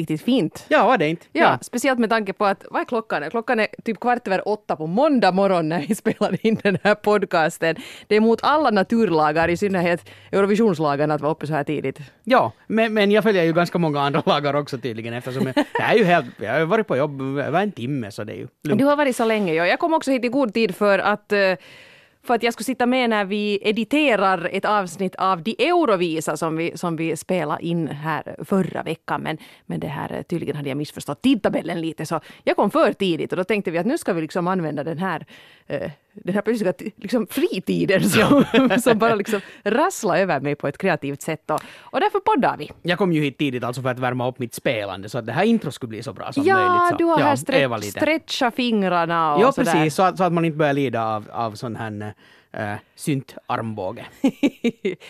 riktigt fint. Ja, var det inte? Ja, speciellt med tanke på att, vad är klockan? Klockan är typ kvart över åtta på måndag morgon när vi spelar in den här podcasten. Det är mot alla naturlagar, i synnerhet Eurovisionslagarna, att vara uppe så här tidigt. Ja, men, men jag följer ju ganska många andra lagar också tydligen eftersom jag, det är ju helt, jag har varit på jobb över en timme så det är ju lugnt. Du har varit så länge, ja. Jag kom också hit i god tid för att eh, för att jag skulle sitta med när vi editerar ett avsnitt av De Eurovisa som vi, som vi spelade in här förra veckan. Men, men det här, eh, tydligen hade jag missförstått tidtabellen lite så jag kom för tidigt och då tänkte vi att nu ska vi liksom använda den här eh, den här plötsliga liksom, fritiden som, som bara liksom rasslar över mig på ett kreativt sätt. Och, och därför poddar vi. Jag kom ju hit tidigt alltså för att värma upp mitt spelande så att det här intro skulle bli så bra som ja, möjligt. Ja, du har här stretch, stretcha fingrarna och Ja, precis, så att, så att man inte börjar lida av, av sån här äh, synt armbåge.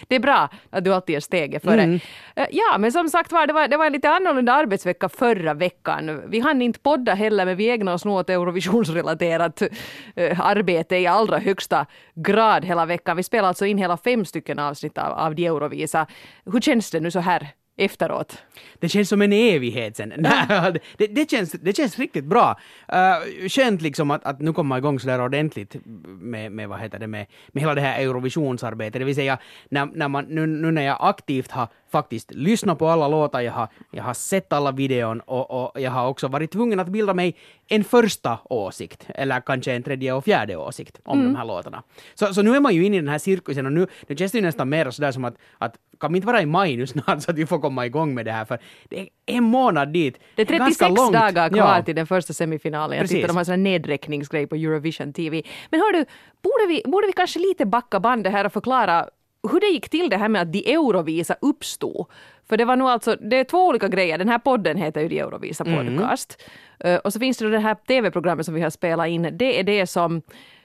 det är bra att du alltid är steget före. Mm. Uh, ja, men som sagt var det, var, det var en lite annorlunda arbetsvecka förra veckan. Vi hann inte podda heller, men vi ägnade oss nog åt Eurovisionsrelaterat uh, arbete i allra högsta grad hela veckan. Vi spelade alltså in hela fem stycken avsnitt av, av de Eurovisa. Hur känns det nu så här efteråt? Det känns som en evighet sen. Ja. det, det, känns, det känns riktigt bra. Uh, skönt liksom att, att nu komma igång sådär ordentligt med, med, vad heter det, med, med hela det här Eurovisionsarbetet. Det vill säga, när, när man, nu, nu när jag aktivt har faktiskt lyssnat på alla låtar, jag har, jag har sett alla videon och, och jag har också varit tvungen att bilda mig en första åsikt, eller kanske en tredje och fjärde åsikt om mm. de här låtarna. Så, så nu är man ju inne i den här cirkusen och nu, nu känns det ju nästan mer sådär som att, att kan vi inte vara i maj nu snart så att vi får komma igång med det här för det är en månad dit. Det är 36 långt. dagar kvar ja. till den första semifinalen. Jag tyckte de har en nedräkningsgrej på Eurovision TV. Men hör du, borde vi, borde vi kanske lite backa bandet här och förklara hur det gick till det här med att de Eurovisa uppstod. För det var nog alltså, det är två olika grejer. Den här podden heter ju de Eurovisa mm. podcast. Mm. och så finns det då det här tv-programmet som vi har spelat in. Det är det som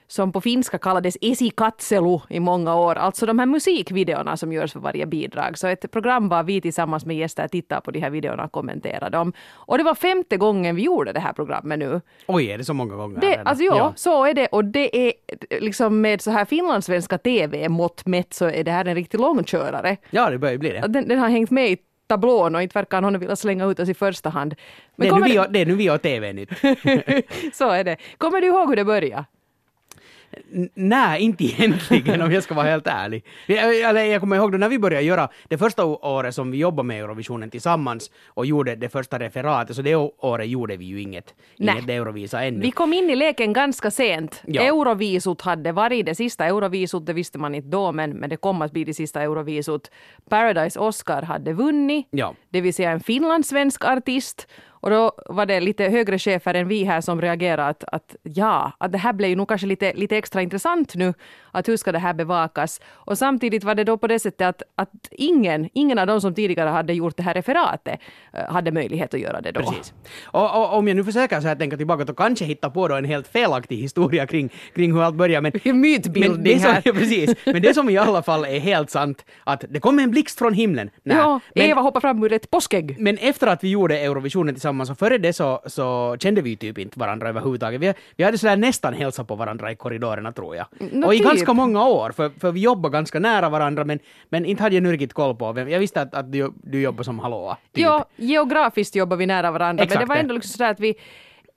som på finska kallades esikatselu i många år, alltså de här musikvideorna som görs för varje bidrag. Så ett program var vi tillsammans med gäster tittar på de här videorna och kommenterar dem. Och det var femte gången vi gjorde det här programmet nu. Oj, är det så många gånger? Det, alltså ja, ja, så är det. Och det är liksom med så här finlandssvenska TV-mått mätt så är det här en riktig långkörare. Ja, det börjar bli det. Den, den har hängt med i tablån och inte verkar någon vilja slänga ut oss i första hand. Men det, är nu vi, det är nu vi har TV-nytt. så är det. Kommer du ihåg hur det började? Nej, inte egentligen om jag ska vara helt ärlig. Jag, jag kommer ihåg då när vi började göra det första året som vi jobbade med Eurovisionen tillsammans och gjorde det första referatet, så det året gjorde vi ju inget, inget Eurovisa ännu. Vi kom in i leken ganska sent. Ja. Eurovisut hade varit det sista Eurovisut, det visste man inte då, men, men det kom att bli det sista Eurovisut. Paradise Oscar hade vunnit, ja. det vill säga en finlandssvensk artist och då var det lite högre chefer än vi här som reagerade att, att ja, att det här blev ju nog kanske lite, lite extra intressant nu, att hur ska det här bevakas? Och samtidigt var det då på det sättet att, att ingen, ingen av de som tidigare hade gjort det här referatet eh, hade möjlighet att göra det då. Precis. Och, och om jag nu försöker så här tänka tillbaka, då kanske hitta på då en helt felaktig historia kring, kring hur allt började. Men, Mytbildning här. Som, precis, men det som i alla fall är helt sant, att det kom en blixt från himlen. Nej, ja, men, Eva hoppade fram ur ett påskägg. Men efter att vi gjorde Eurovisionen tillsammans tillsammans och före det så, så kände vi typ inte varandra överhuvudtaget. Vi, vi hade sådär nästan hälsat på varandra i korridorerna tror jag. No, och i typ. ganska många år, för, för vi jobbade ganska nära varandra men, men inte hade jag nu riktigt koll på vem. Jag visste att, att du, du jobbar som hallåa. Typ. Ja, geografiskt jobbar vi nära varandra Exakt men det var ändå liksom sådär att vi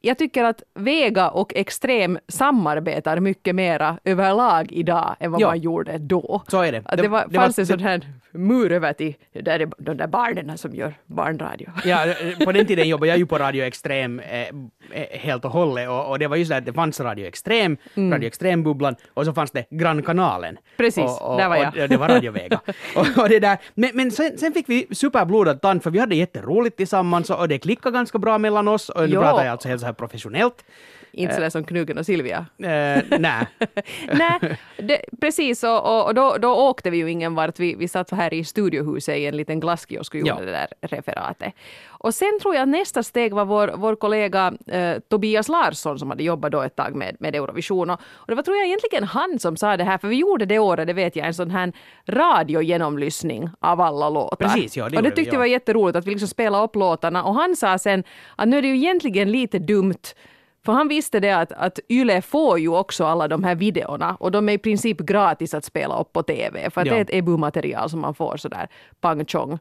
jag tycker att Vega och Extrem samarbetar mycket mera överlag idag än vad ja. man gjorde då. Så är det. Att det, var, det fanns var, en sån här mur över till där är de där barnen som gör barnradio. Ja, på den tiden jobbade jag ju på Radio Extrem eh, eh, helt och hållet och, och, det var ju så att det fanns Radio Extrem, mm. Radio Extrem-bubblan och så fanns det Grannkanalen. Precis, och, och, där var jag. Och det var Radio Vega. och, det där. Men, men sen, sen, fick vi superblodad tand för vi hade jätteroligt tillsammans och det klickade ganska bra mellan oss och nu jo. pratar jag alltså helt så här professionellt. Inte sådär som Knugen och Silvia. Eh, nej. nej, precis. Och, och då, då åkte vi ju ingen vart. Vi, vi satt här i studiohuset i en liten glasskiosk och gjorde ja. det där referatet. Och sen tror jag nästa steg var vår, vår kollega eh, Tobias Larsson som hade jobbat då ett tag med, med Eurovision. Och, och det var tror jag egentligen han som sa det här, för vi gjorde det året, det vet jag, en sån här radiogenomlyssning av alla låtar. Precis, ja, det och det tyckte vi, ja. var jätteroligt att vi liksom spelade upp låtarna och han sa sen att nu är det ju egentligen lite dumt för han visste det att, att Yle får ju också alla de här videorna och de är i princip gratis att spela upp på TV för att ja. det är ett EBU-material som man får sådär pang chong.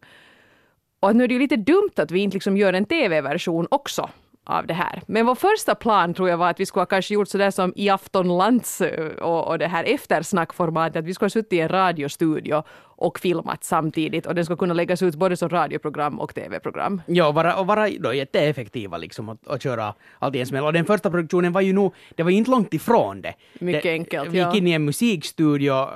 Och nu är det ju lite dumt att vi inte liksom gör en TV-version också av det här. Men vår första plan tror jag var att vi skulle ha kanske gjort sådär som i Aftonlands och, och det här eftersnackformatet, att vi skulle ha suttit i en radiostudio och filmat samtidigt och den ska kunna läggas ut både som radioprogram och tv-program. Ja, och vara, och vara då jätteeffektiva liksom att, att köra allt i en smäll. Och den första produktionen var ju nog, det var inte långt ifrån det. Mycket det, enkelt, Vi gick in i en musikstudio,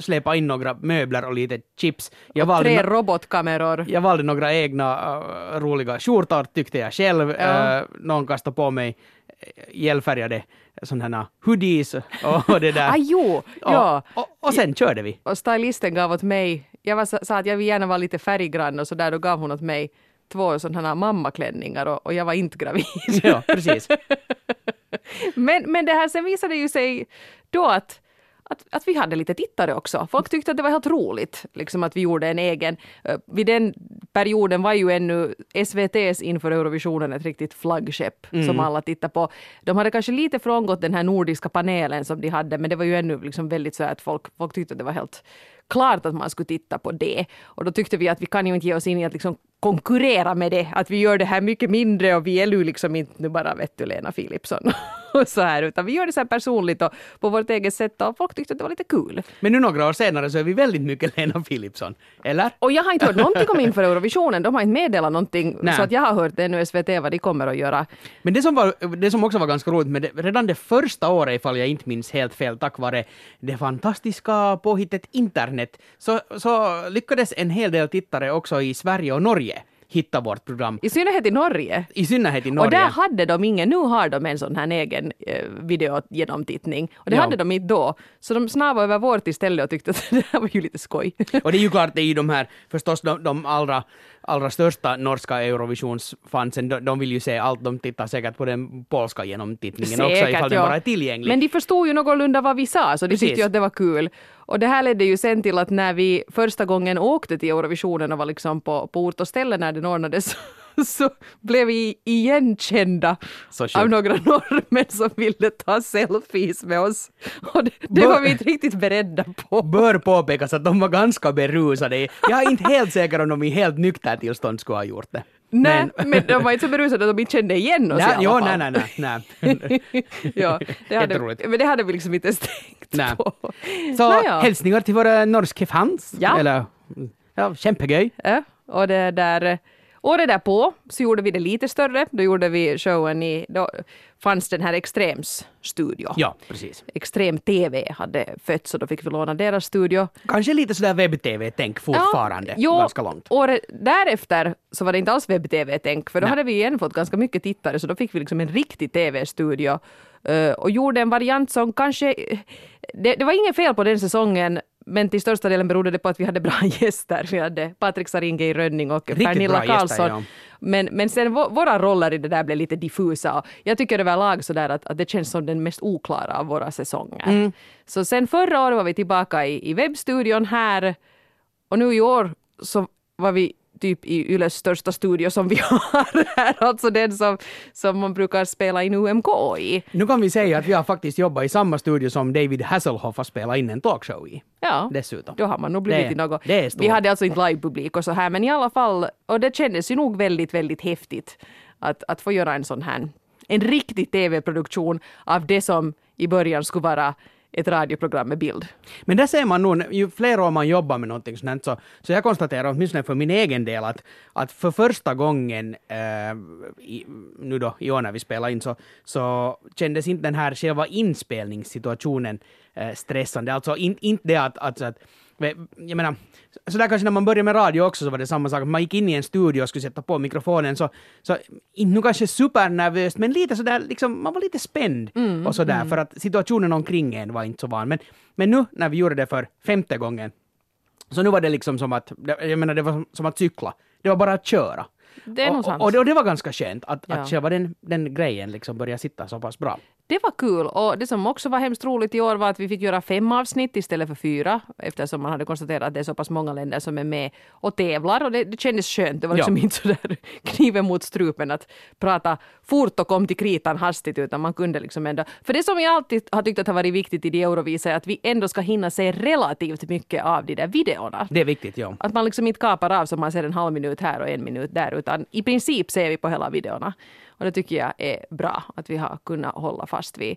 släpade in några möbler och lite chips. Jag och valde tre robotkameror. Jag valde några egna uh, roliga skjortor tyckte jag själv. Ja. Uh, någon kastade på mig gällfärgade sådana här hoodies och det där. ah, jo, ja. Och, och, och sen körde vi. Och stylisten gav åt mig, jag var, sa att jag vill gärna vara lite färggrann och så där, då gav hon åt mig två sådana här mammaklänningar och, och jag var inte gravid. ja, precis. men, men det här sen visade ju sig då att att, att vi hade lite tittare också. Folk tyckte att det var helt roligt liksom att vi gjorde en egen. Uh, vid den perioden var ju ännu SVTs inför Eurovisionen ett riktigt flaggskepp mm. som alla tittade på. De hade kanske lite frångått den här nordiska panelen som de hade men det var ju ännu liksom väldigt så att folk, folk tyckte att det var helt klart att man skulle titta på det. Och då tyckte vi att vi kan ju inte ge oss in i att liksom konkurrera med det, att vi gör det här mycket mindre och vi är ju liksom inte nu bara vet du Lena Philipsson och så här, utan vi gör det så här personligt och på vårt eget sätt och folk tyckte att det var lite kul. Men nu några år senare så är vi väldigt mycket Lena Philipsson, eller? Och jag har inte hört någonting om inför Eurovisionen, de har inte meddelat någonting Nej. så att jag har hört ännu SVT vad de kommer att göra. Men det som, var, det som också var ganska roligt med det, redan det första året, ifall jag inte minns helt fel, tack vare det fantastiska påhittet internet, så, så lyckades en hel del tittare också i Sverige och Norge hitta vårt program. I synnerhet i Norge. I synnerhet i Norge. Och där hade de ingen, nu har de en sån här egen eh, videogenomtittning. Och det ja. hade de inte då. Så de snavade över vårt istället och tyckte att det här var ju lite skoj. och det är ju klart, det är ju de här, förstås de, de allra allra största norska Eurovisionsfansen, de, de vill ju se allt, de tittar säkert på den polska genomtittningen säkert, också ifall ja. den bara är tillgänglig. Men de förstod ju någorlunda vad vi sa, så de Precis. tyckte ju att det var kul. Och det här ledde ju sen till att när vi första gången åkte till Eurovisionen och var liksom på, på ort och ställe när den ordnades så blev vi igenkända av några norrmän som ville ta selfies med oss. Och det, det var vi inte riktigt beredda på. Bör påpekas att de var ganska berusade. Jag är inte helt säker om de i helt nykter tillstånd skulle ha gjort det. Nej, men, men de var inte så berusade att de inte kände igen oss nej, i alla jo, fall. Nej, nej, nej. nej. ja, det hade, men det hade vi liksom inte ens tänkt nej. på. Så Naja. hälsningar till våra norska fans. Ja. Eller, ja, kämpegöj. Ja, och det där Året därpå så gjorde vi det lite större. Då gjorde vi showen i... Då fanns den här Extrems studio. Ja, precis. Extrem TV hade fötts och då fick vi låna deras studio. Kanske lite sådär webb-tv-tänk fortfarande. Ja, ganska långt. Året därefter så var det inte alls webb-tv-tänk för då Nej. hade vi igen fått ganska mycket tittare så då fick vi liksom en riktig TV-studio uh, och gjorde en variant som kanske... Det, det var inget fel på den säsongen men till största delen berodde det på att vi hade bra gäster. Vi hade Patrik Saringe i Rönning och Riktigt Pernilla Karlsson. Ja. Men, men sen våra roller i det där blev lite diffusa. Jag tycker överlag sådär att, att det känns som den mest oklara av våra säsonger. Mm. Så sen förra året var vi tillbaka i, i webbstudion här och nu i år så var vi typ i Yles största studio som vi har här, alltså den som, som man brukar spela in UMK i. Nu kan vi säga att vi har faktiskt jobbat i samma studio som David Hasselhoff har spelat in en talkshow i. Ja, dessutom. då har man nog blivit det, i något. vi hade alltså inte livepublik och så här, men i alla fall, och det kändes ju nog väldigt, väldigt häftigt att, att få göra en sån här, en riktig tv-produktion av det som i början skulle vara ett radioprogram med bild. Men där ser man nog, ju fler år man jobbar med någonting sånt så, så jag konstaterar åtminstone för min egen del att, att för första gången äh, i, nu då i år när vi spelade in så, så kändes inte den här själva inspelningssituationen äh, stressande. Alltså inte in det att, att, att jag menar, så där kanske när man började med radio också så var det samma sak. Man gick in i en studio och skulle sätta på mikrofonen så, så nu kanske supernervöst men lite sådär liksom, man var lite spänd mm, och sådär mm. för att situationen omkring en var inte så van. Men, men nu när vi gjorde det för femte gången så nu var det liksom som att, jag menar det var som att cykla. Det var bara att köra. Det sant. Och, och, och, det var ganska skönt att, ja. att själva den, den grejen liksom började sitta så pass bra. Det var kul. Och det som också var hemskt roligt i år var att vi fick göra fem avsnitt istället för fyra eftersom man hade konstaterat att det är så pass många länder som är med och tävlar och det, det kändes skönt. Det var liksom ja. inte så där kniven mot strupen att prata fort och kom till kritan hastigt utan man kunde liksom ändå... För det som jag alltid har tyckt att har varit viktigt i de Eurovisa är att vi ändå ska hinna se relativt mycket av de där videorna. Det är viktigt, ja. Att man liksom inte kapar av så man ser en halv minut här och en minut där utan i princip ser vi på hela videorna. Och det tycker jag är bra att vi har kunnat hålla fast vid.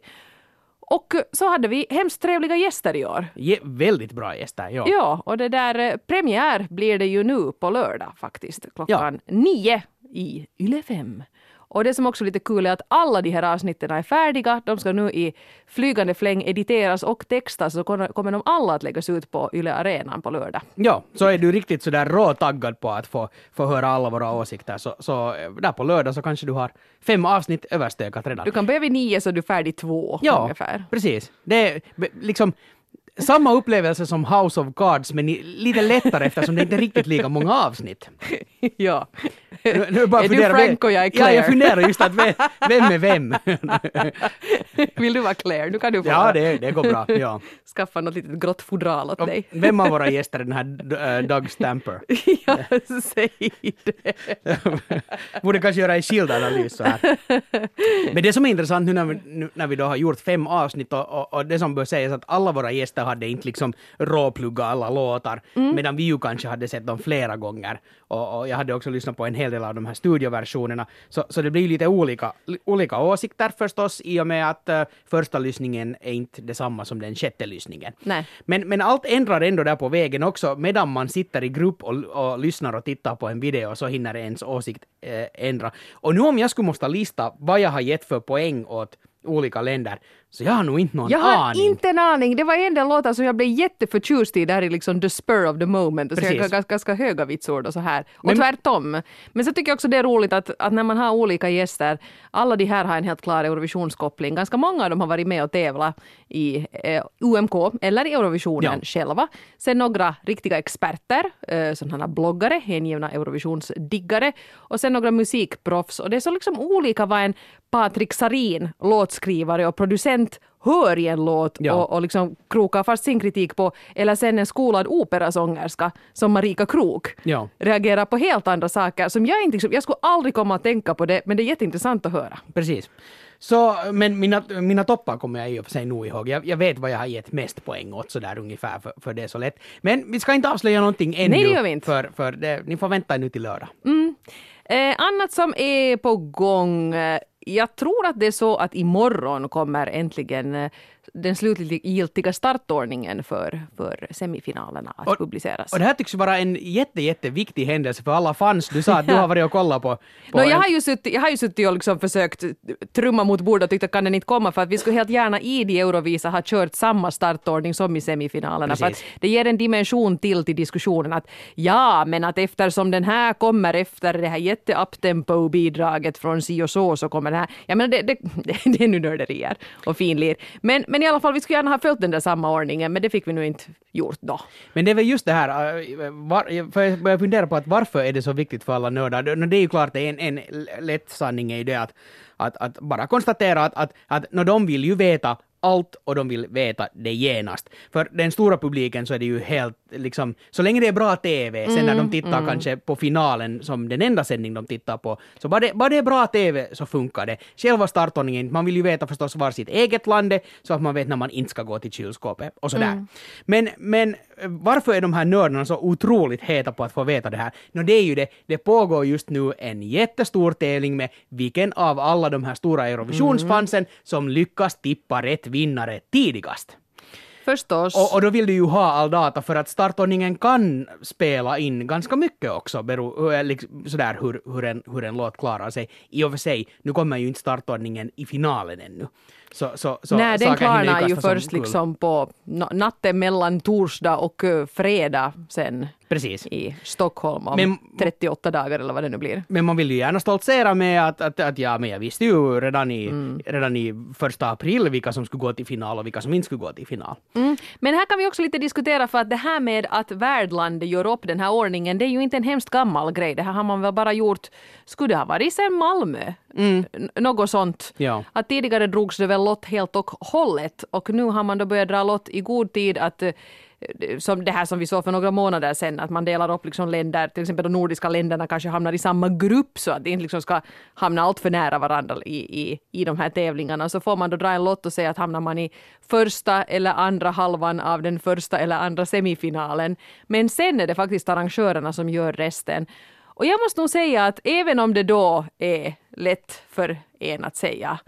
Och så hade vi hemskt trevliga gäster i år. Ja, väldigt bra gäster, ja. Ja, och det där eh, premiär blir det ju nu på lördag faktiskt, klockan ja. nio i Yle 5. Och det som också är lite kul är att alla de här avsnitten är färdiga. De ska nu i flygande fläng editeras och textas så kommer de alla att läggas ut på Yle Arenan på lördag. Ja, så är du riktigt sådär råtaggad på att få, få höra alla våra åsikter så, så där på lördag så kanske du har fem avsnitt överstökat redan. Du kan börja vid nio så är du färdig två ja, ungefär. precis. Det är liksom samma upplevelse som House of Cards men lite lättare eftersom det inte är riktigt lika många avsnitt. ja. Nu, nu bara är du Frank och jag är Claire? Ja, jag funderar just att vem, vem är vem? Vill du vara Claire? Nu kan du få Ja, det, det går bra. Ja. Skaffa något litet grått fodral åt dig. Vem av våra gäster är den här uh, Doug Stamper? ja, säg det. Borde kanske göra en skildanalys så här. Men det som är intressant nu när vi, nu, när vi då har gjort fem avsnitt och, och, och det som bör sägas att alla våra gäster hade inte liksom råpluggat alla låtar, mm. medan vi ju kanske hade sett dem flera gånger. Och, och, jag hade också lyssnat på en hel del av de här studioversionerna. Så, så det blir lite olika, olika åsikter förstås i och med att uh, första lyssningen är inte detsamma som den sjätte lyssningen. Nej. Men, men allt ändrar ändå där på vägen också. Medan man sitter i grupp och, och lyssnar och tittar på en video så hinner ens åsikt äh, ändra. Och nu om jag skulle måste lista vad jag har gett för poäng åt olika länder så jag har nog inte någon jag aning. Jag har inte en aning. Det var en del låtar som jag blev jätteförtjust i där i liksom the spur of the moment. Så jag ganska, ganska höga vitsord och så här. Och Men, tvärtom. Men så tycker jag också det är roligt att, att när man har olika gäster, alla de här har en helt klar Eurovisionskoppling. Ganska många av dem har varit med och tävlat i eh, UMK eller i Eurovisionen ja. själva. Sen några riktiga experter, eh, sådana bloggare, hängivna Eurovisionsdiggare och sen några musikproffs. Och det är så liksom olika vad en Patrik Sarin, låtskrivare och producent hör i en låt ja. och, och liksom krokar fast sin kritik på, eller sen en skolad operasångerska som Marika Krok ja. reagerar på helt andra saker som jag inte, jag skulle aldrig komma att tänka på det, men det är jätteintressant att höra. Precis. Så, men mina, mina toppar kommer jag i och för sig nog ihåg. Jag, jag vet vad jag har gett mest poäng åt sådär ungefär, för, för det är så lätt. Men vi ska inte avslöja någonting ännu. Nej, det gör vi inte. För, för det, ni får vänta nu till lördag. Mm. Eh, annat som är på gång eh, jag tror att det är så att imorgon kommer äntligen eh, den slutgiltiga startordningen för, för semifinalerna att och, publiceras. Och det här tycks vara en jätte, jätteviktig händelse för alla fans. Du sa att du har varit och kollat på... på no, jag, har ju suttit, jag har ju suttit och liksom försökt trumma mot bordet och tyckt att kan den inte komma för att vi skulle helt gärna i de Eurovisa ha kört samma startordning som i semifinalerna. För att det ger en dimension till till diskussionen att ja, men att eftersom den här kommer efter det här jätte bidraget från si och så så kommer den här... Jag menar det, det, det, det är nu nörderier och finlir. Men, men i alla fall, vi skulle gärna ha följt den där samma ordningen, men det fick vi nu inte gjort då. Men det är väl just det här, äh, var, för jag börjar fundera på att varför är det så viktigt för alla nördar? Det är ju klart, en, en lätt sanning är ju det att, att, att bara konstatera att, att, att no, de vill ju veta allt och de vill veta det genast. För den stora publiken så är det ju helt liksom, så länge det är bra TV, sen när de mm, tittar mm. kanske på finalen som den enda sändning de tittar på, så bara det, bara det är bra TV så funkar det. Själva startordningen, man vill ju veta förstås var sitt eget land är, så att man vet när man inte ska gå till kylskåpet och sådär. Mm. Men, men varför är de här nördarna så otroligt heta på att få veta det här? Nå, det är ju det, det pågår just nu en jättestor tävling med vilken av alla de här stora Eurovisionsfansen mm. som lyckas tippa rätt vinnare tidigast. Förstås. Och, och, då vill du ju ha all data för att startordningen kan spela in ganska mycket också, bero, liksom, sådär hur, hur, en, hur en låt klarar sig. I och för sig, nu kommer ju inte startordningen i finalen ännu. Så, så, så Nej, den klarnar ju först liksom på natten mellan torsdag och eh, fredag sen Precis. i Stockholm om men, 38 dagar eller vad det nu blir. Men man vill ju gärna stoltsera med att, att, att ja, men jag visste ju redan i, mm. redan i första april vilka som skulle gå till final och vilka som inte skulle gå till final. Mm. Men här kan vi också lite diskutera för att det här med att värdlandet gör upp den här ordningen, det är ju inte en hemskt gammal grej. Det här har man väl bara gjort, skulle det ha varit sen Malmö? Mm. Något sånt. Ja. Att tidigare drogs det väl lott helt och hållet och nu har man då börjat dra lott i god tid att som det här som vi såg för några månader sedan, att man delar upp liksom länder, till exempel de nordiska länderna kanske hamnar i samma grupp så att de inte liksom ska hamna allt för nära varandra i, i, i de här tävlingarna. Så får man då dra en lott och säga att hamnar man i första eller andra halvan av den första eller andra semifinalen. Men sen är det faktiskt arrangörerna som gör resten. Och jag måste nog säga att även om det då är lätt för en att säga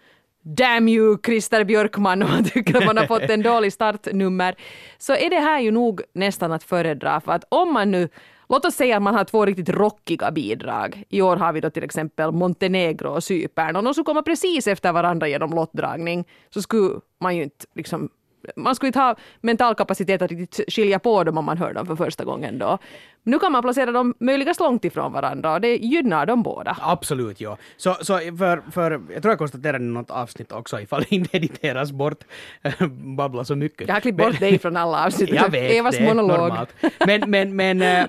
Damn you Christer Björkman om man tycker att man har fått en dålig startnummer. Så är det här ju nog nästan att föredra för att om man nu Låt oss säga att man har två riktigt rockiga bidrag. I år har vi då till exempel Montenegro och Cypern och de som kommer precis efter varandra genom lottdragning så skulle man ju inte liksom man skulle inte ha mental kapacitet att riktigt skilja på dem om man hör dem för första gången då. Nu kan man placera dem möjligast långt ifrån varandra och det gynnar dem båda. Absolut, ja. Så, så för, för, jag tror jag konstaterade i något avsnitt också, ifall det inte editeras bort, babbla så mycket. Jag har klippt bort dig från alla avsnitt. jag vet Evas det, monolog. normalt. Men, men, men äh,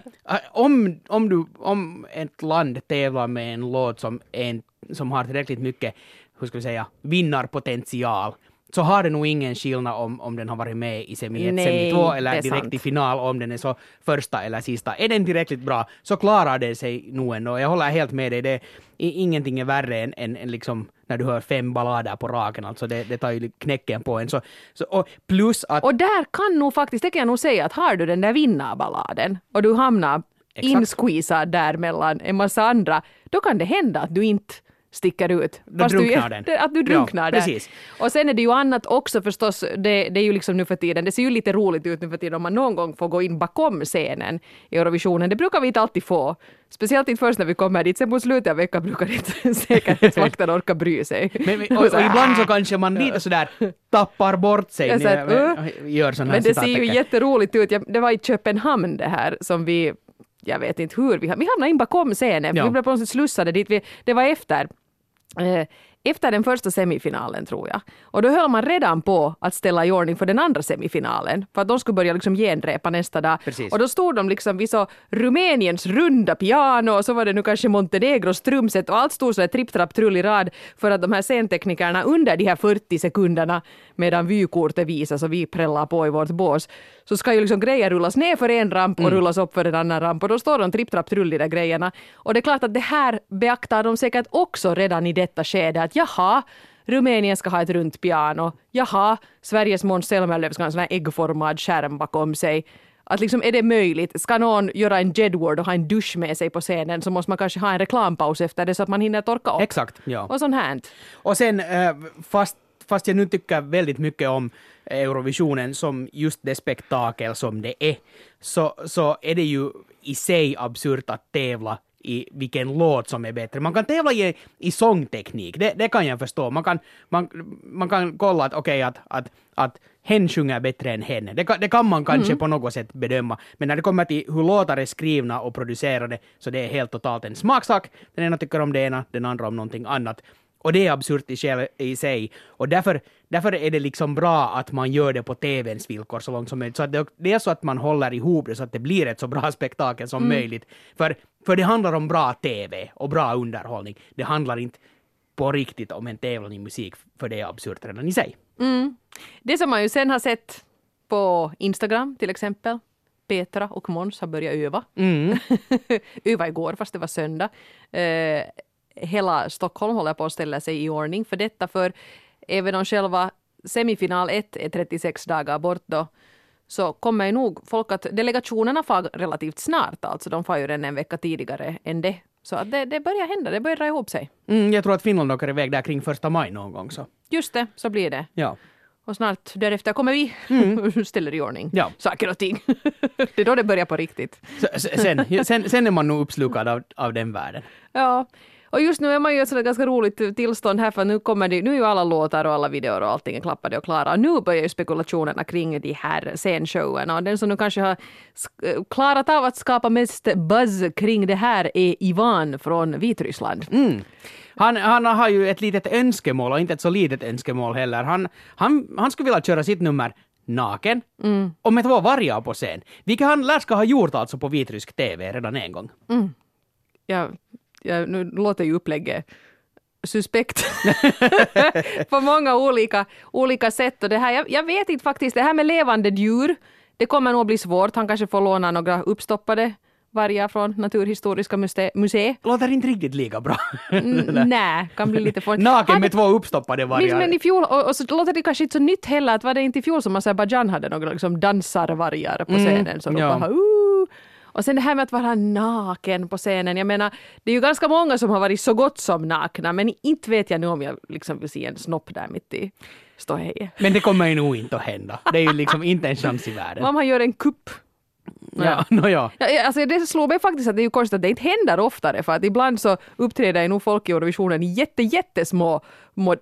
om, om, du, om ett land tävlar med en låt som, en, som har tillräckligt mycket, hur ska vi säga, vinnarpotential, så har det nog ingen skillnad om, om den har varit med i semi 1, semi 2 eller direkt sant. i final om den är så första eller sista. Är den tillräckligt bra så klarar det sig nog ändå. Jag håller helt med dig. Det, ingenting är värre än, än, än liksom när du hör fem ballader på raken. Alltså det, det tar ju knäcken på en. Så, så, och plus att... Och där kan nog faktiskt, det kan jag nog säga, att har du den där vinnarballaden och du hamnar insqueezad där mellan en massa andra, då kan det hända att du inte sticker ut. Då drunknar du, den. Att du drunknar ja, där. Precis. Och sen är det ju annat också förstås, det, det är ju liksom nu för tiden, det ser ju lite roligt ut nu för tiden om man någon gång får gå in bakom scenen i Eurovisionen. Det brukar vi inte alltid få. Speciellt inte först när vi kommer dit, sen på slutet av veckan brukar inte säkerhetsvakten orka bry sig. Men, och, och, ibland så kanske man lite sådär tappar bort sig. Här, uh, gör här Men det ser ju jätteroligt ut. Det var i Köpenhamn det här som vi jag vet inte hur, vi, vi hamnade in bakom scenen, ja. vi blev på något sätt slussade dit. Vi, det var efter efter den första semifinalen tror jag. Och då höll man redan på att ställa i ordning för den andra semifinalen. För att de skulle börja liksom genrepa nästa dag. Precis. Och då stod de liksom vid så Rumäniens runda piano och så var det nu kanske Montenegros trumset och allt stod så där tripp, trapp, trull i rad för att de här scenteknikerna under de här 40 sekunderna medan vykortet visas och vi prällar på i vårt bås så ska ju liksom grejer rullas ner för en ramp och mm. rullas upp för en annan ramp och då står de tripp, trapp, trull i de grejerna. Och det är klart att det här beaktar de säkert också redan i detta skede att jaha, Rumänien ska ha ett runt piano. Jaha, Sveriges Måns Zelmerlöw ska ha en sån här äggformad skärm bakom sig. Att liksom är det möjligt? Ska någon göra en Jedward och ha en dusch med sig på scenen så måste man kanske ha en reklampaus efter det så att man hinner torka upp. Exakt, ja. Och sånt här. Och sen, eh, fast, fast jag nu tycker väldigt mycket om Eurovisionen som just det spektakel som det är, så, så är det ju i sig absurt att tävla i vilken låt som är bättre. Man kan tävla i, i sångteknik, det, det kan jag förstå. Man kan, man, man kan kolla att okej, okay, att, att, att hen sjunger bättre än henne. Det kan, det kan man kanske mm. på något sätt bedöma. Men när det kommer till hur låtar är skrivna och producerade så det är helt totalt en smaksak. Den ena tycker om det ena, den andra om någonting annat. Och det är absurt i, sig. Och därför, därför är det liksom bra att man gör det på TVns villkor så långt som möjligt. Så att det, det är så att man håller ihop det så att det blir ett så bra spektakel som mm. möjligt. För, för det handlar om bra TV och bra underhållning. Det handlar inte på riktigt om en tävlan i musik, för det är absurt redan i sig. Mm. Det som man ju sen har sett på Instagram till exempel, Petra och Måns har börjat öva. Mm. öva igår fast det var söndag. Eh, hela Stockholm håller på att ställa sig i ordning för detta. För även om själva semifinal 1 är 36 dagar bort då, så kommer nog folk att delegationerna far relativt snart. Alltså de far ju redan en vecka tidigare än det. Så det, det börjar hända, det börjar dra ihop sig. Mm, jag tror att Finland åker iväg där kring första maj någon gång. Så. Just det, så blir det. Ja. Och snart därefter kommer vi mm. ställer i ordning ja. saker och ting. det är då det börjar på riktigt. sen, sen, sen är man nog uppslukad av, av den världen. Ja. Och just nu är man ju i ett ganska roligt tillstånd här för nu kommer det, nu är ju alla låtar och alla videor och allting klappade och klara. Och nu börjar ju spekulationerna kring de här scenshowerna och den som nu kanske har klarat av att skapa mest buzz kring det här är Ivan från Vitryssland. Mm. Han, han har ju ett litet önskemål och inte ett så litet önskemål heller. Han, han, han skulle vilja köra sitt nummer naken mm. och med två vargar på scen. Vilket han lär ska ha gjort alltså på vitrysk TV redan en gång. Mm. Ja, ja, nu låter ju upplägget suspekt på många olika, olika sätt. Och det här, jag, jag vet inte faktiskt, det här med levande djur, det kommer nog bli svårt. Han kanske får låna några uppstoppade vargar från Naturhistoriska museet. Låter inte riktigt lika bra. Nej, kan bli lite fånigt. Naken med två uppstoppade vargar. Men, i fjol, och, och, så låter det kanske inte så nytt heller, att var det inte i fjol som Azerbajdzjan hade några liksom dansarvargar på mm, scenen mm, som ja. bara uh, och sen det här med att vara naken på scenen. Jag menar, det är ju ganska många som har varit så gott som nakna, men inte vet jag nu om jag liksom vill se en snopp där mitt i ståhejet. Men det kommer ju nog inte att hända. Det är ju liksom inte en chans i världen. Han gör en kupp Ja, no, ja. ja. Alltså det slår mig faktiskt att det är ju konstigt att det inte händer oftare för att ibland så uppträder ju nog folk i Eurovisionen i jätte, jättesmå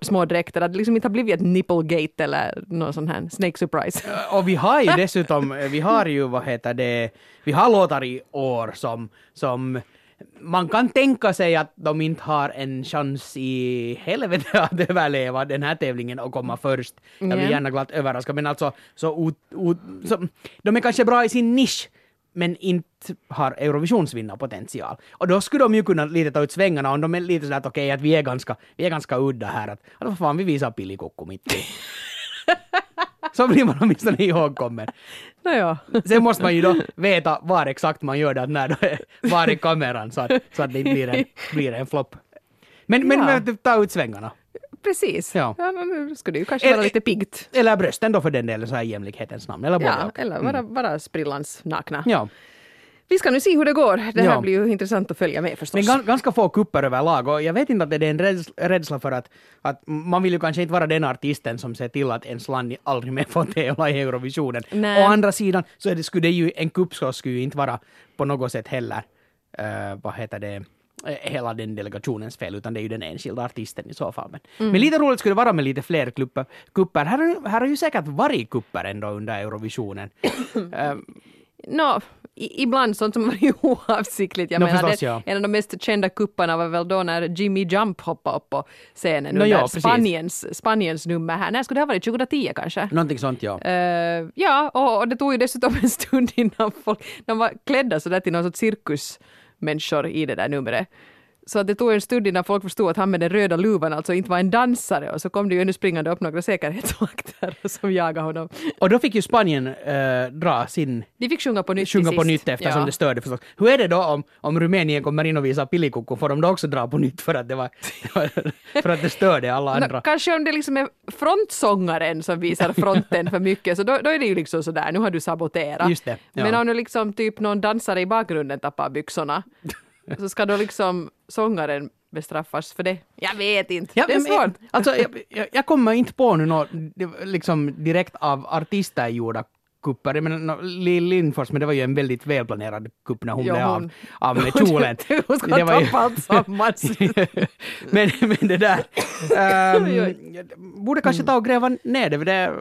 små dräkter, att det liksom inte har blivit ett nipplegate eller någon sån här snake surprise. Och vi har ju dessutom, vi har ju vad heter det, vi har låtar i år som, som man kan tänka sig att de inte har en chans i helvete att överleva den här tävlingen och komma först. Jag vill gärna glatt överraska, men alltså så, o, o, så, de är kanske bra i sin nisch, men inte har Eurovisionsvinnarpotential. Och då skulle de ju kunna lite ta ut svängarna om de är lite sådär att okej, okay, att vi är ganska, vi är ganska udda här, att, att vad fan, vi visar pillikokko mitt i. Så blir man åtminstone ihågkommen. Naja. Sen måste man ju då veta var exakt man gör det, när då är, var är kameran så att, så att det inte blir en, blir en flopp. Men, men, ja. men ta ut svängarna. Precis. Ja. ja nu skulle ju kanske vara lite piggt. Eller brösten då för den delen, så här jämlikhetens namn. Eller ja, och. eller vara, mm. vara sprillans nakna. Ja. Vi ska nu se hur det går. Det här ja. blir ju intressant att följa med förstås. Men ganska få kupper överlag och jag vet inte att det är en rädsla för att, att man vill ju kanske inte vara den artisten som ser till att ens land aldrig mer får tävla i Eurovisionen. Nej. Å andra sidan så är det, skulle det ju, en kupp skulle ju inte vara på något sätt heller, uh, vad heter det, eh, hela den delegationens fel, utan det är ju den enskilda artisten i så fall. Men, mm. men lite roligt skulle det vara med lite fler kupper. Här, här har ju säkert varit kupper ändå under Eurovisionen. uh, no, ibland sånt som var oavsiktligt. Jag no, menar, förstås, ja. en av de mest kända kupparna var väl då när Jimmy Jump hoppade upp på scenen no, under ja, Spaniens, Spaniens nummer här. När skulle det ha varit? 2010 kanske? Någonting sånt ja. Uh, ja, och, och, det tog ju dessutom en stund innan folk, de var klädda sådär till någon sorts cirkusmänniskor i det där numret. Så det tog en stund innan folk förstod att han med den röda luvan alltså inte var en dansare och så kom det ju ännu springande upp några säkerhetsvakter som jagade honom. Och då fick ju Spanien äh, dra sin... De fick sjunga på nytt Sjunga på nytt eftersom ja. det störde förstås. Hur är det då om, om Rumänien kommer in och visar pillikukko, får de då också dra på nytt för att det var... för att det störde alla andra? No, kanske om det liksom är frontsångaren som visar fronten för mycket, så då, då är det ju liksom sådär, nu har du saboterat. Just det. Ja. Men om nu liksom typ någon dansare i bakgrunden tappar byxorna så ska då liksom sångaren bestraffas för det? Jag vet inte. Ja, det är svårt. Alltså, jag, jag, kommer inte på nu något liksom direkt av artister gjorda kupper. Jag menar, Lill Lindfors, men det var ju en väldigt välplanerad kupp när hon jo, blev av, av med kjolen. hon ska det tappa alltsammans. men, men det där... Um, borde kanske ta och gräva ner det. det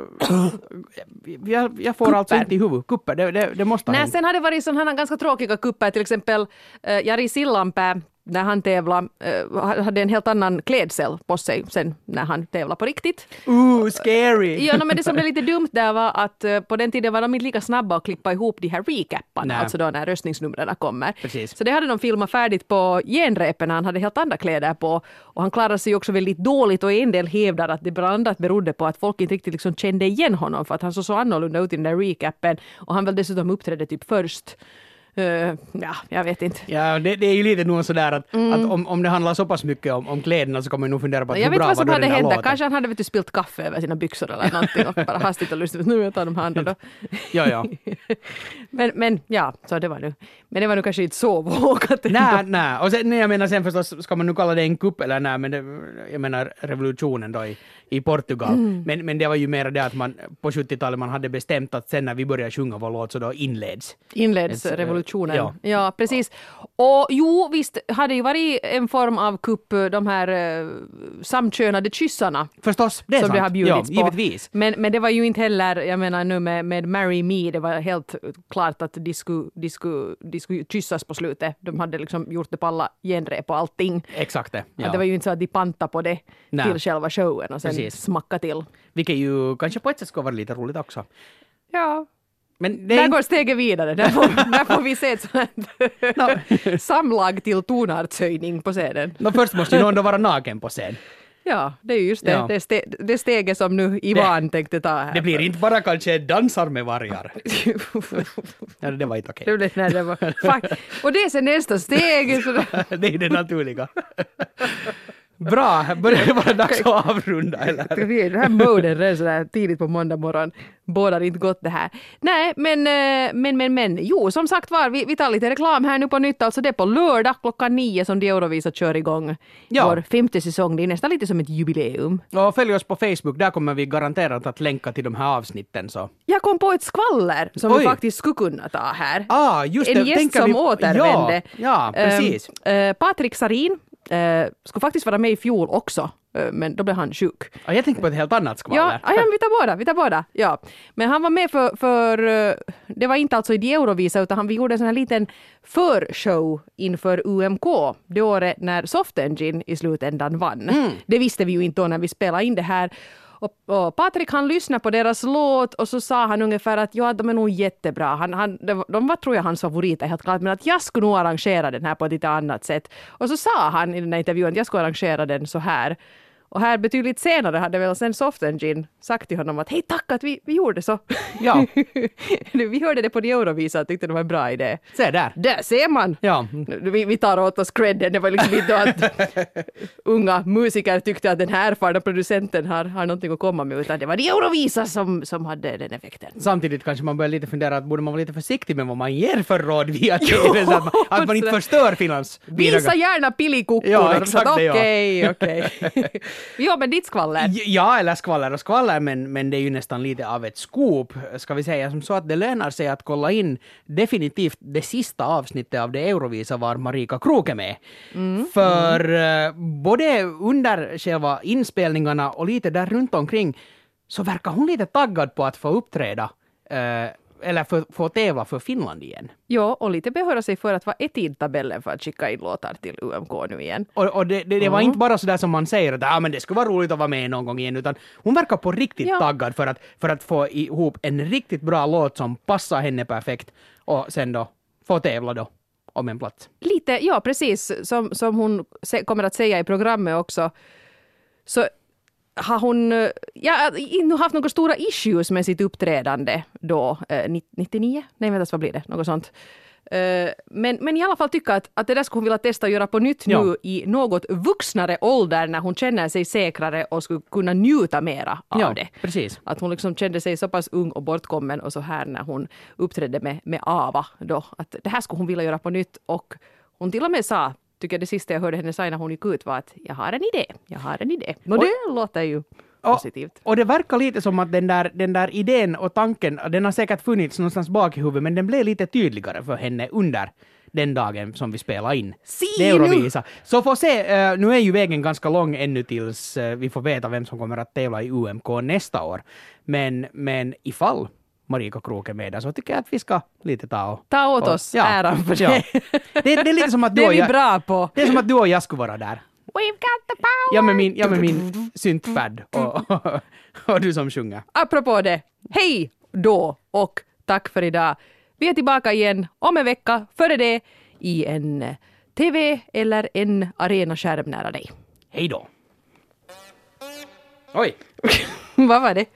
jag, jag får kupper. alltså inte i huvudet. Kupper, det, det, det måste Nej, sen har det varit sådana ganska tråkiga kupper, till exempel uh, Jari Sillanpää när han tävlade, uh, hade en helt annan klädsel på sig sen när han tävlade på riktigt. Ooh, scary! Ja, no, men det som blev lite dumt där var att uh, på den tiden var de inte lika snabba att klippa ihop de här recapparna, alltså då när röstningsnumren kommer. Precis. Så det hade de filmat färdigt på genrepen han hade helt andra kläder på. Och han klarade sig också väldigt dåligt och en del hävdar att det bland annat berodde på att folk inte riktigt liksom kände igen honom för att han såg så annorlunda ut i den där recapen och han väl dessutom uppträdde typ först Uh, ja, jag vet inte. Ja, det, det är ju lite nog sådär att, mm. att om, om det handlar så pass mycket om, om kläderna så kommer man nog fundera på att jag hur bra vad som hade hänt. Låten. Kanske han hade vet du, spilt kaffe över sina byxor eller någonting och bara hastigt och lustigt, nu jag tar de här andra då. ja, ja. men, men ja, så det var nu. Men det var nu kanske inte så vågat Nej, nej. Och sen, nej, jag menar sen förstås, ska man nu kalla det en kupp eller nej, men det, jag menar revolutionen då i, i Portugal. Mm. Men, men det var ju mer det att man på 70-talet man hade bestämt att sen när vi börjar sjunga vår låt så då inleds. Inleds ett, revolutionen. Ja. ja, precis. Och jo, visst hade ju varit en form av kupp, de här uh, samkönade kyssarna. Förstås, det är som sant. det har bjudits ja, givetvis. på. Men, men det var ju inte heller, jag menar nu med, med Marry Me, det var helt klart att de skulle, de skulle, de skulle kyssas på slutet. De hade liksom gjort det på alla genrep och allting. Exakt det. Ja. det var ju inte så att de pantade på det Nej. till själva showen och sen Precis. Smacka till. Vilket ju kanske på ett sätt skulle vara lite roligt också. Ja, Men det där går steget vidare. Där får, där får vi se ett sånt samlag till tonartshöjning på scenen. No, först måste ju någon då vara naken på scen. Ja, det är just det. Ja. Det, ste det steget som nu Ivan det, tänkte ta här. Det blir inte bara kanske dansar med vargar. ja, det var inte okej. Okay. Det, det var, och det är sen nästa steg. det är det naturliga. Bra, börjar det vara dags att avrunda eller? Vi är i den här moden redan sådär tidigt på måndag morgon. Bådar inte gott det här. Nej, men, eh, men, men, men, jo, som sagt var, vi, vi tar lite reklam här nu på nytt. Alltså det är på lördag klockan nio som de Eurovisa kör igång ja. vår femte säsong. Det är nästan lite som ett jubileum. Och följ oss på Facebook, där kommer vi garanterat att länka till de här avsnitten. Så. Jag kom på ett skvaller som Oj. vi faktiskt skulle kunna ta här. Ah, just en det. gäst som vi... återvände. Ja, ja precis. Um, uh, Patrik Sarin eh, skulle faktiskt vara med i fjol också, eh, men då blev han sjuk. Ja, jag tänkte på ett helt annat skvaller. Ja, ja, vi tar båda, vi tar båda. Ja. Men han var med för, för eh, det var inte alltså i Eurovisa, utan han, vi gjorde en sån här liten förshow inför UMK det året när Soft Engine i slutändan vann. Mm. Det visste vi ju inte då när vi spelade in det här. Och, och Patrik han lyssnade på deras låt och så sa han ungefär att ja, de är nog jättebra. Han, han, de var tror jag hans favoriter helt klart, men att jag skulle nog arrangera den här på ett lite annat sätt. Och så sa han i den här intervjun att jag skulle arrangera den så här. Och här betydligt senare hade väl sen Soft Engine sagt till honom att hej tack att vi, vi gjorde så. Ja. vi hörde det på de Eurovisa och tyckte det var en bra idé. Se där. Där ser man! Ja. Vi, vi tar åt oss credden. Det var liksom inte att unga musiker tyckte att den här erfarna producenten har, har någonting att komma med utan det var de Eurovisa som, som hade den effekten. Samtidigt kanske man börjar lite fundera att borde man vara lite försiktig med vad man ger för råd via TV så att man, att man inte förstör Finlands Visa gärna pilikuckor. Ja, exakt det, Okej, okej. Jo, men ditt skvaller. Ja, eller skvaller och skvaller, men, men det är ju nästan lite av ett scoop. Ska vi säga som så att det lönar sig att kolla in definitivt det sista avsnittet av det Eurovisa var Marika Kroke med. Mm. För mm. både under själva inspelningarna och lite där runt omkring så verkar hon lite taggad på att få uppträda uh, eller få, få tävla för Finland igen. Ja, och lite behöra sig för att vara i tidtabellen för att skicka in låtar till UMK nu igen. Och, och det, det, det var inte bara sådär som man säger att ah, men det skulle vara roligt att vara med någon gång igen, utan hon verkar på riktigt ja. taggad för att, för att få ihop en riktigt bra låt som passar henne perfekt och sen då få tävla då om en plats. Lite, ja precis, som, som hon kommer att säga i programmet också. Så har hon eh, ja, inte haft några stora issues med sitt uppträdande då, eh, 99? Nej, vänta, vad blir det? Något sånt. Eh, men, men i alla fall tycka att, att det där skulle hon vilja testa att göra på nytt ja. nu i något vuxnare ålder när hon känner sig säkrare och skulle kunna njuta mera av ja, det. Precis. Att hon liksom kände sig så pass ung och bortkommen och så här när hon uppträdde med, med Ava då. Att det här skulle hon vilja göra på nytt och hon till och med sa tycker det sista jag hörde henne säga när hon gick ut var att jag har en idé, jag har en idé. Och det låter ju positivt. Och, och, det verkar lite som att den där, den där idén och tanken, den har säkert funnits någonstans bak i huvudet, men den blev lite tydligare för henne under den dagen som vi spelade in det Eurovisa. Så får se, uh, nu är ju vägen ganska lång ännu tills uh, vi får veta vem som kommer att tävla i UMK nästa år. Men, men ifall Marika Krook är med där, så tycker jag att vi ska lite ta och... Ta åt oss ja, äran för det. Ja. det. Det är lite som att du det är vi jag, bra på. Det är som att du och jag skulle vara där. We've got the power! Jag med min, jag med min syntpad och, och, och du som sjunger. Apropå det, hej då och tack för idag. Vi är tillbaka igen om en vecka, före det i en TV eller en arenaskärm nära dig. Hej då! Oj! Vad var det?